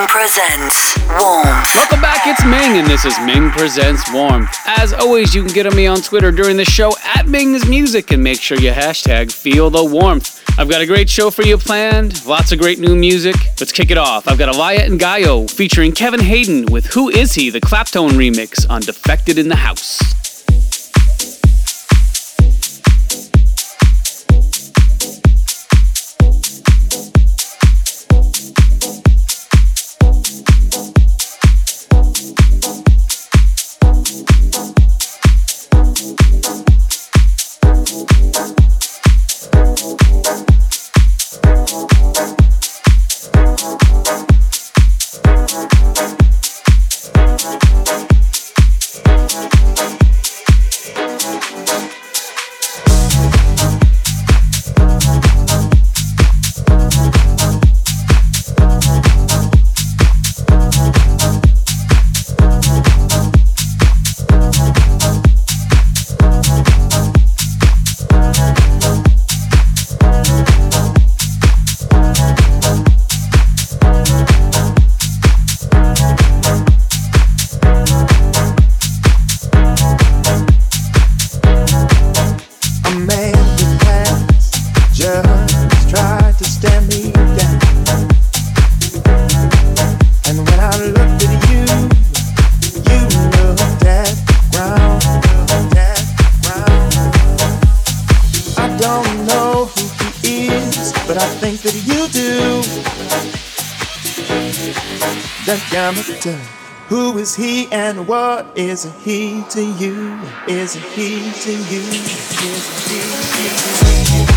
Ming presents. Welcome back, it's Ming, and this is Ming Presents Warmth. As always, you can get on me on Twitter during the show at Ming's Music and make sure you hashtag feel the warmth. I've got a great show for you planned, lots of great new music. Let's kick it off. I've got Alaia and Gallo featuring Kevin Hayden with Who Is He, the Claptone remix on Defected in the House. Who is he and what is he to you? Is he to you? Is he to you?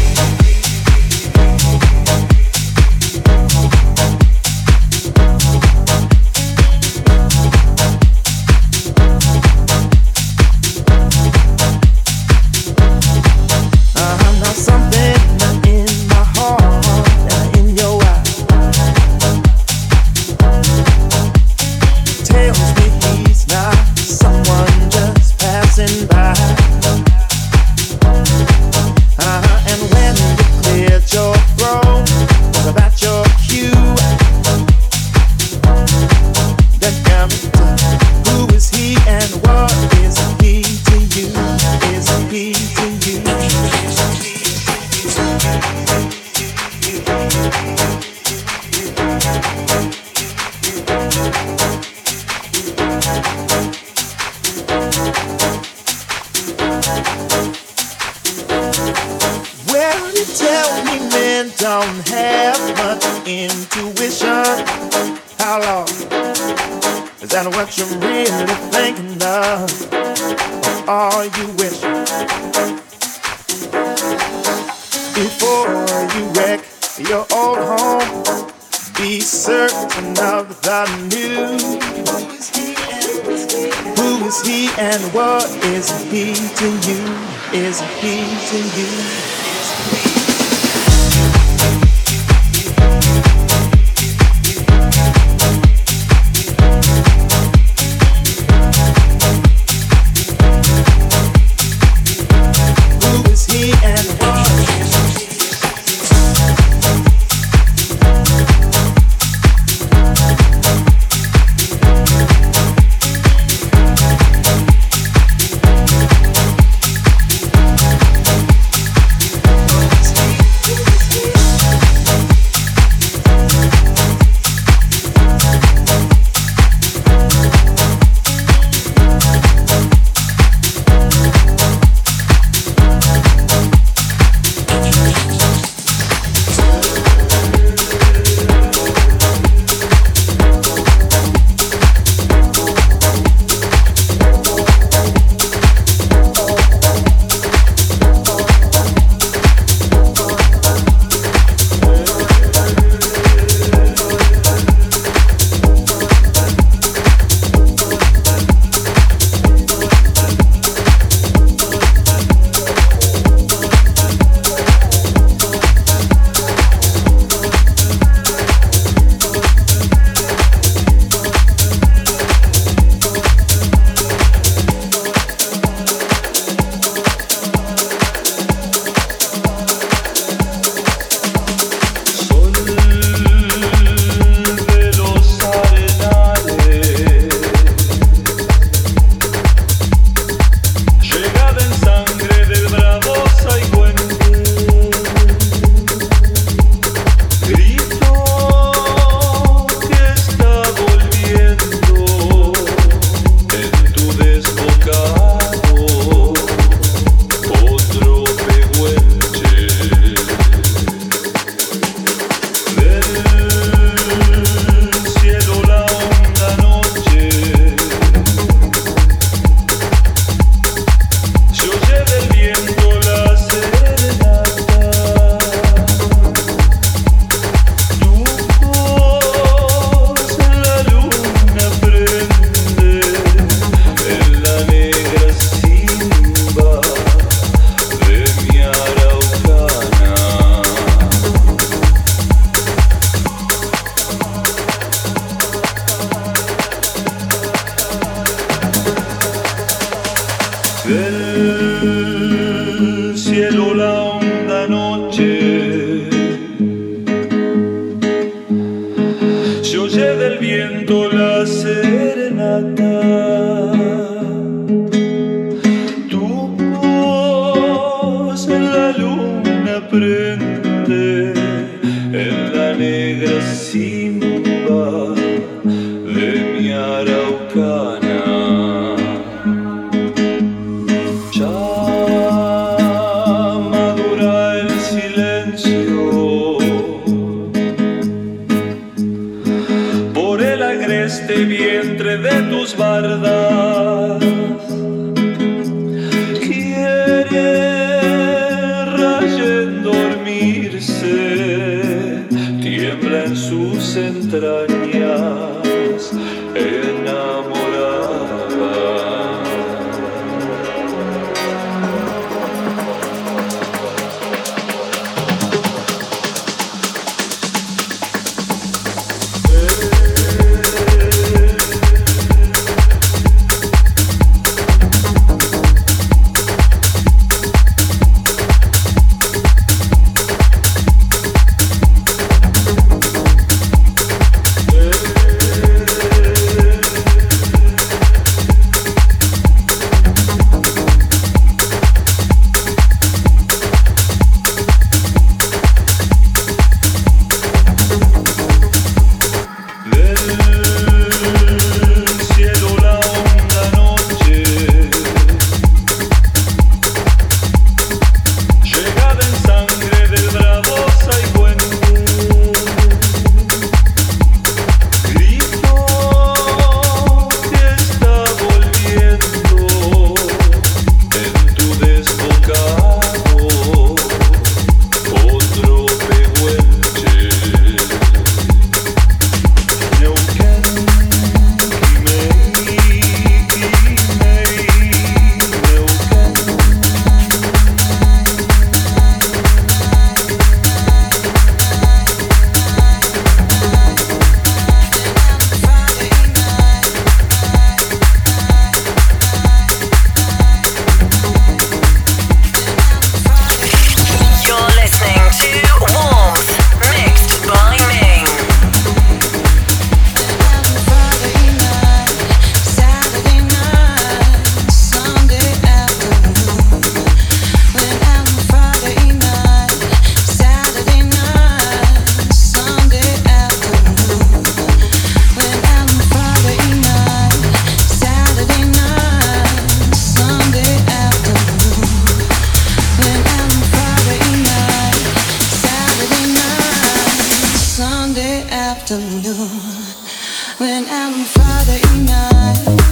and end. when I'm Friday night.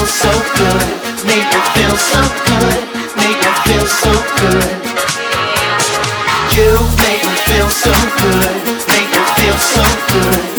feel so good, make me feel so good, make me feel so good. You make me feel so good, make me feel so good.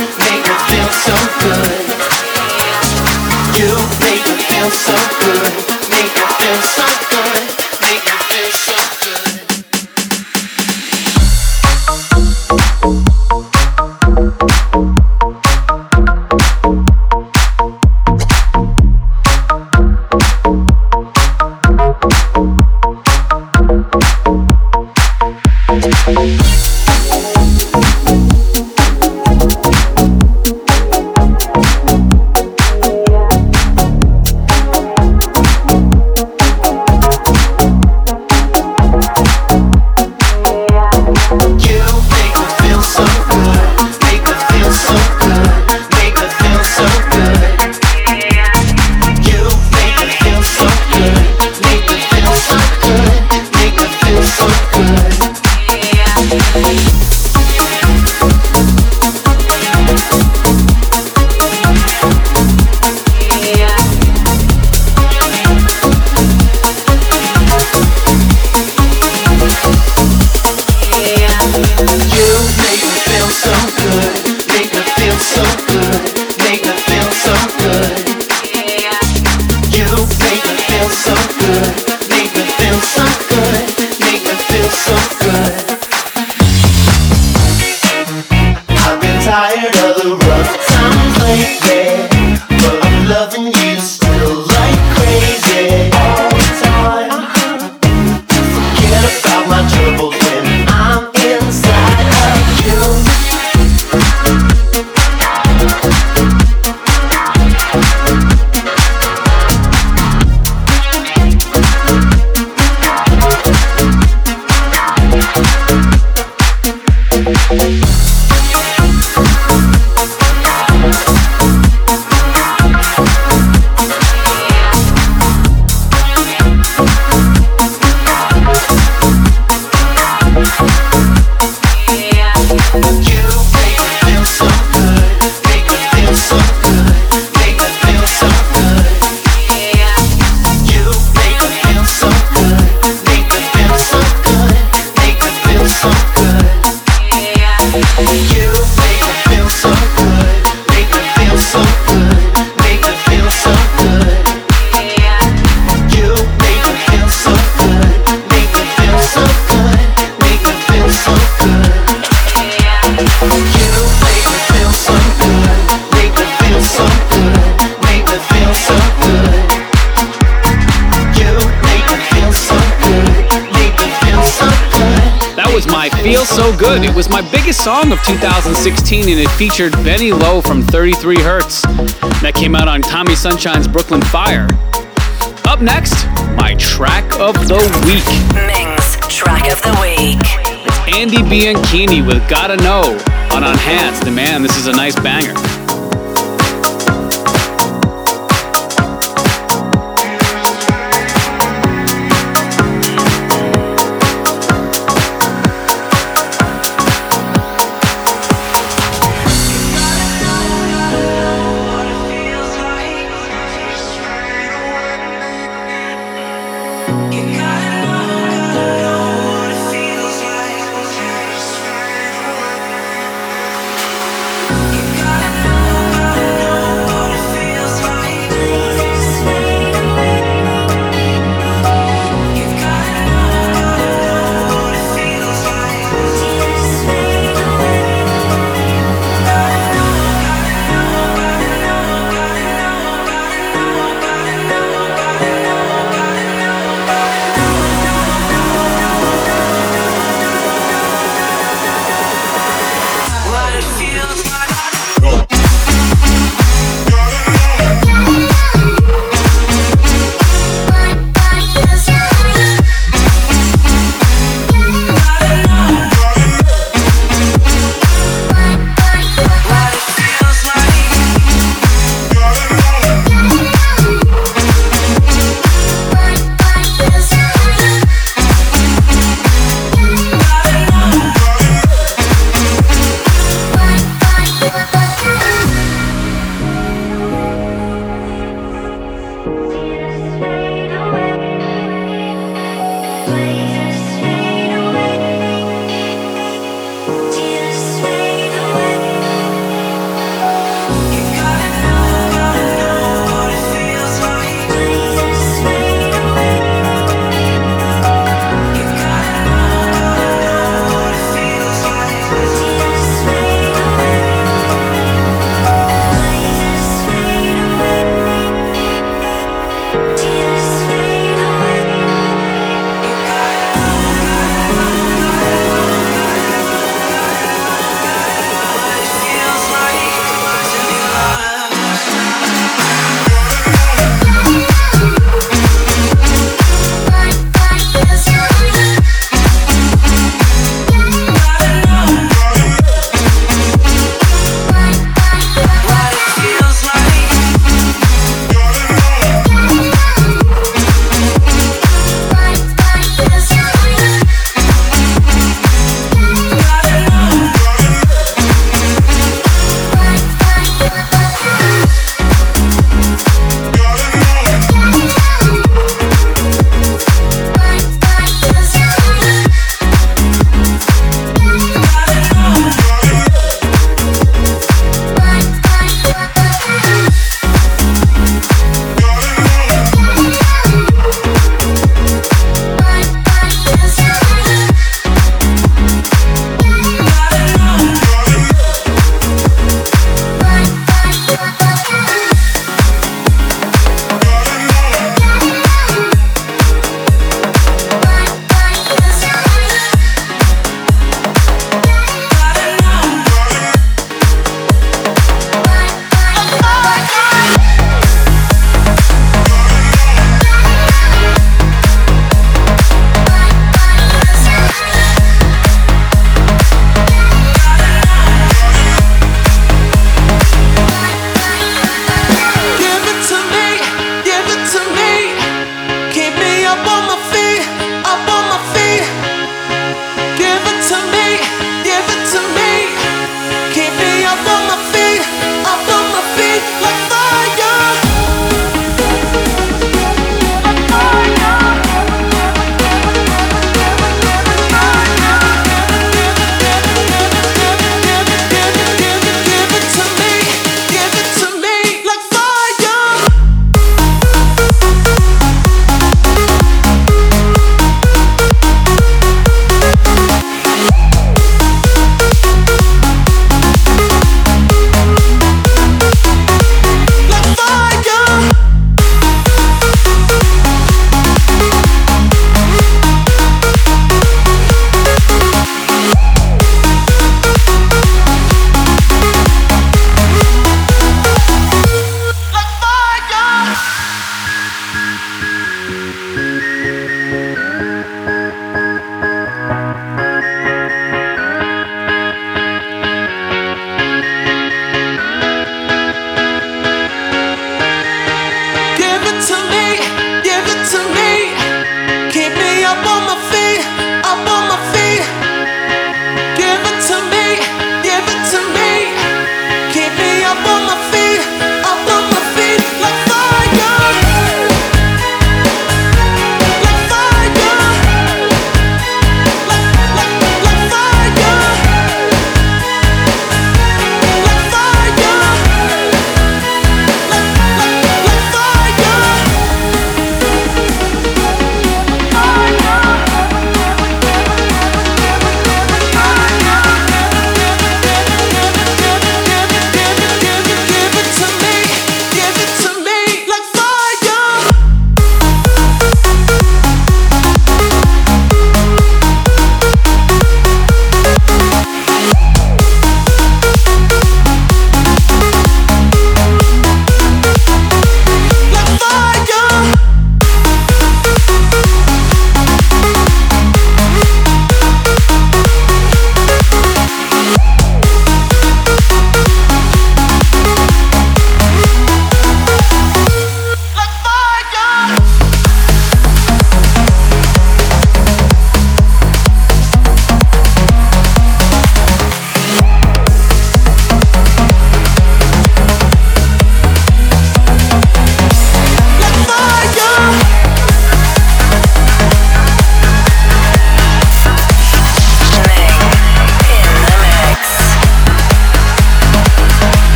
biggest song of 2016, and it featured Benny Lowe from 33 Hertz. That came out on Tommy Sunshine's Brooklyn Fire. Up next, my track of the week. Ming's track of the week. It's Andy Bianchini with Gotta Know on On Hands. The man, this is a nice banger.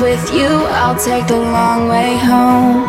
With you, I'll take the long way home.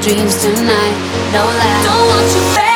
dreams tonight. No lie. Don't want you back.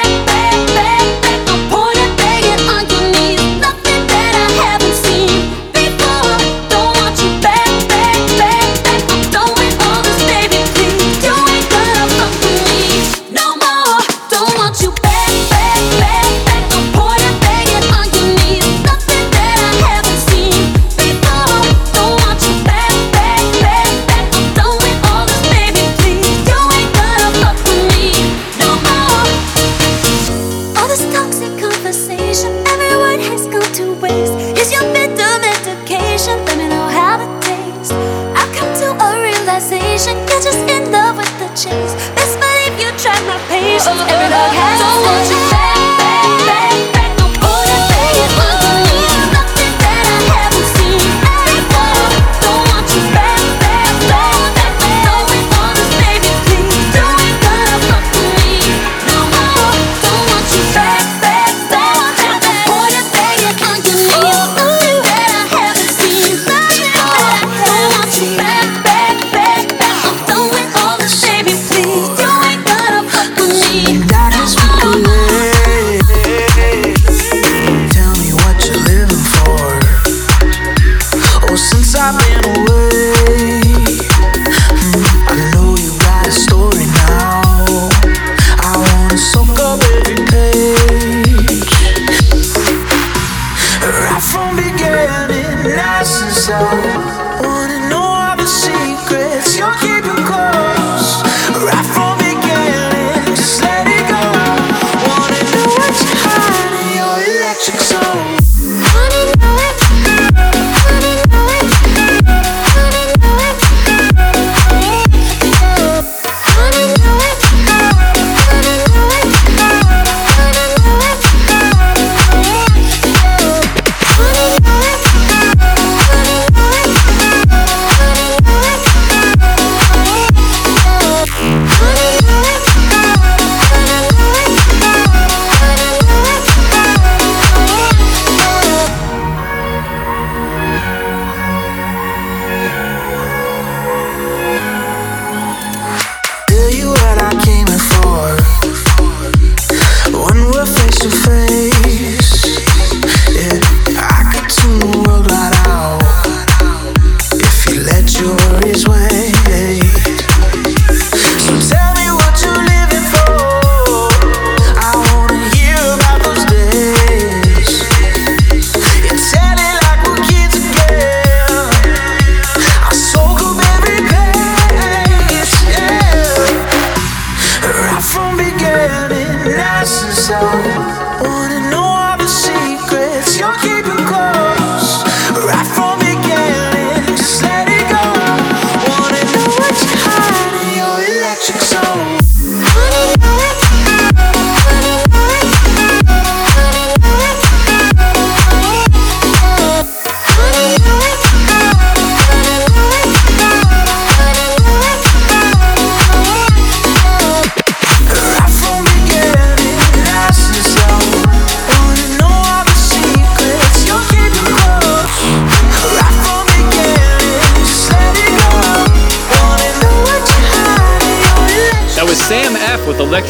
beginning, last inside. Wanna know all the secrets you're keeping.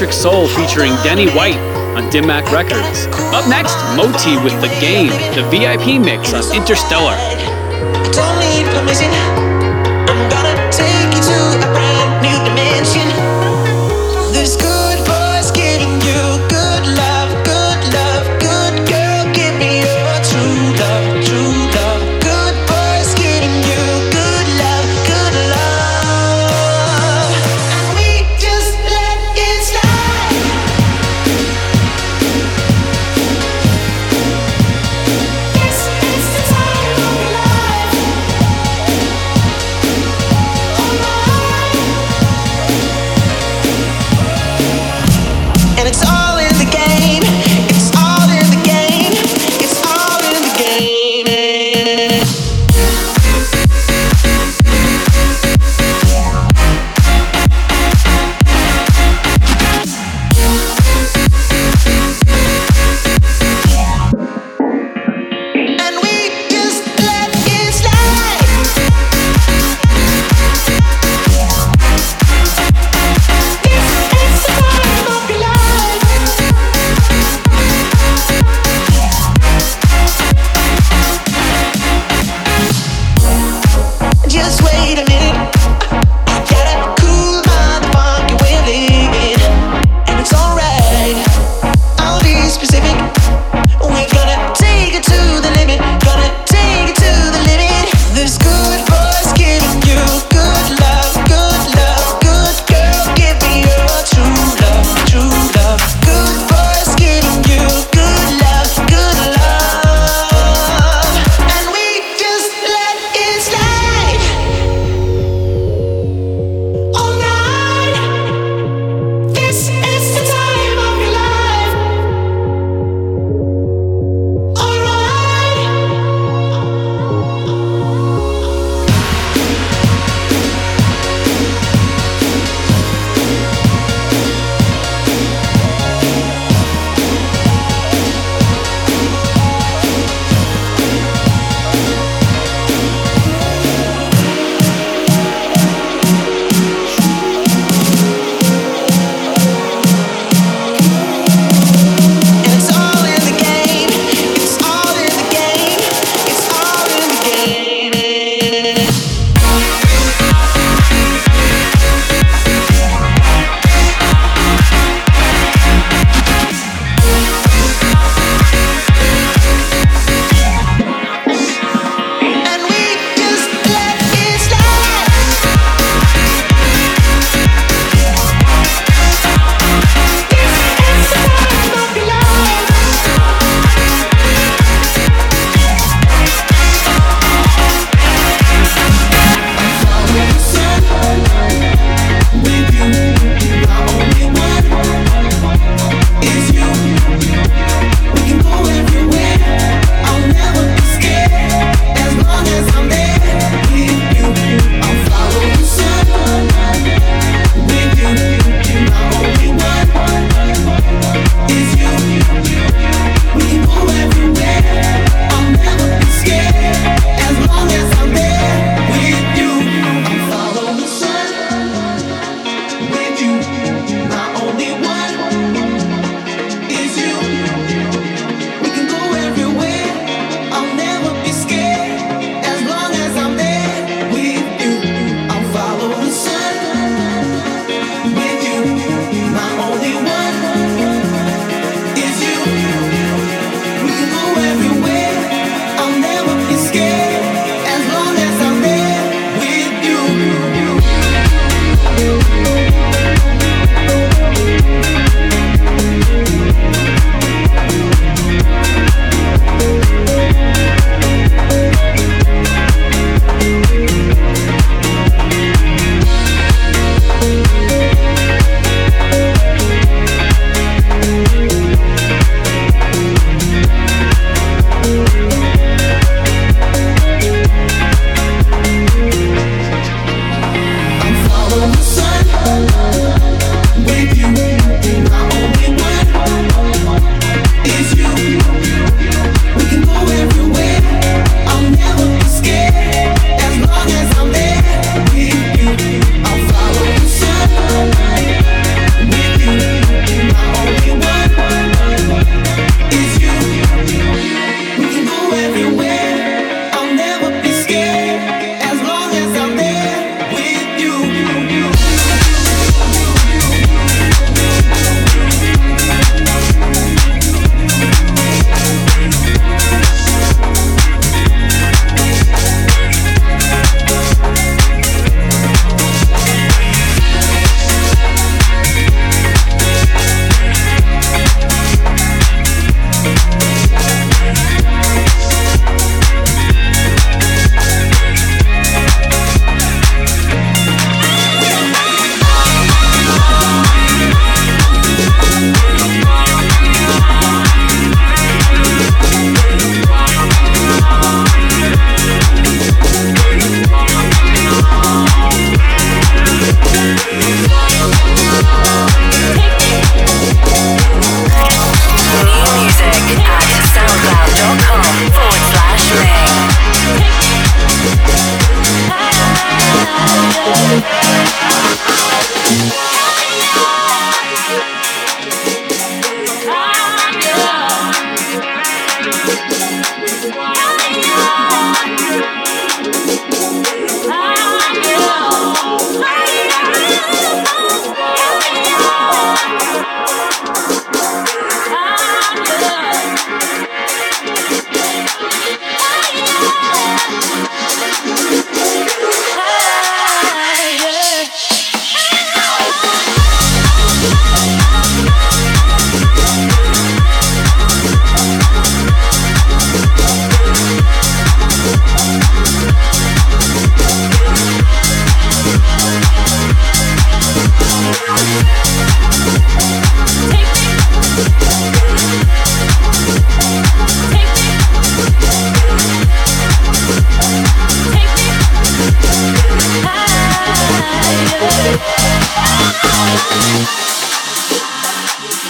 Electric Soul featuring Denny White on Dim Mak Records. Up next, Moti with The Game, the VIP mix on Interstellar.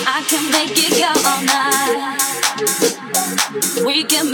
I can make it go all night. We can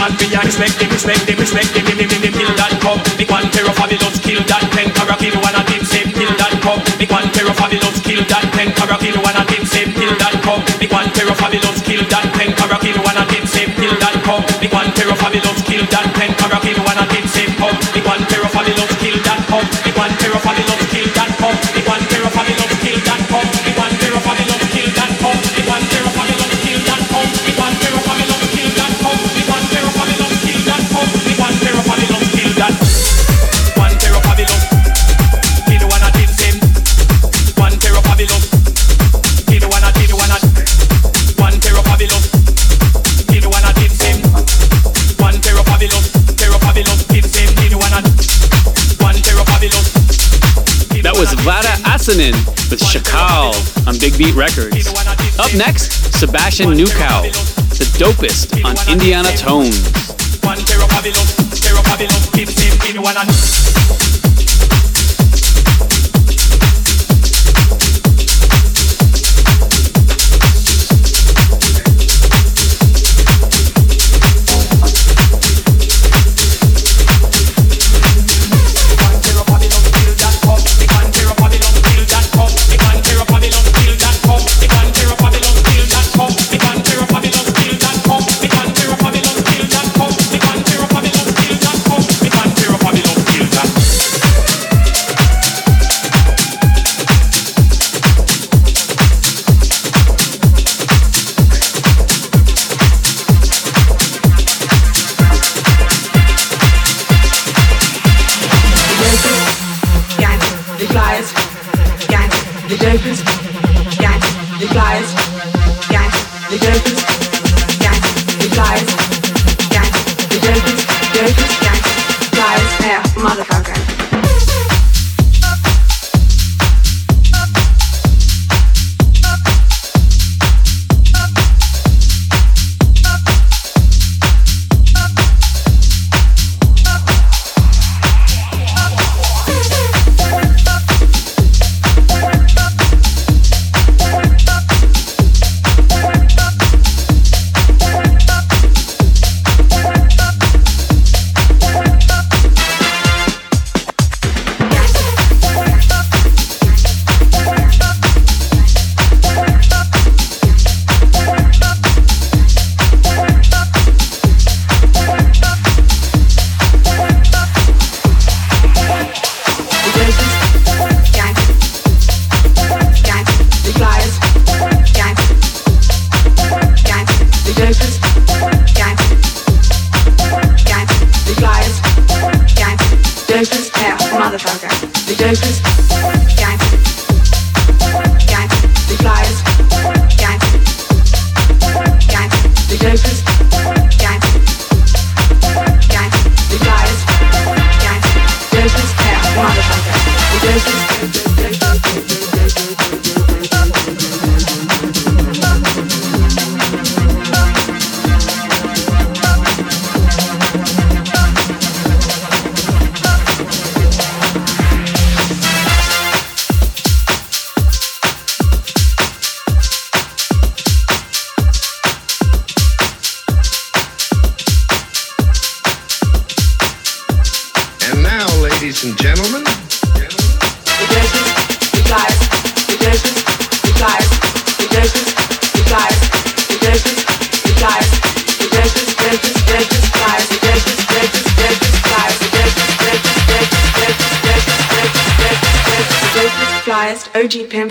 man, we expect him, expect him, expect. Beat Records. Up next, Sebastian Newcow, the dopest on Indiana Tones. Dopest, gangsters, the flyers, gangsters, the dopest,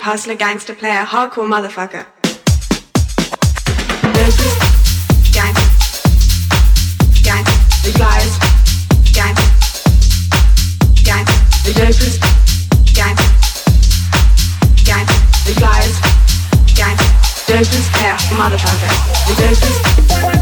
hustler, gangster, player, hardcore motherfucker. Gangster, dopest, player, motherfucker. Gangster,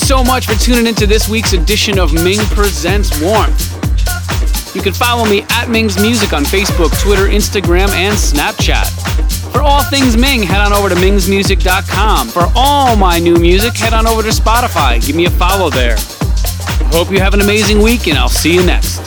you so much for tuning into this week's edition of Ming Presents Warmth. You can follow me at Ming's Music on Facebook, Twitter, Instagram, and Snapchat. For all things Ming, head on over to mingsmusic.com. For all my new music, head on over to Spotify. Give me a follow there. Hope you have an amazing week, and I'll see you next.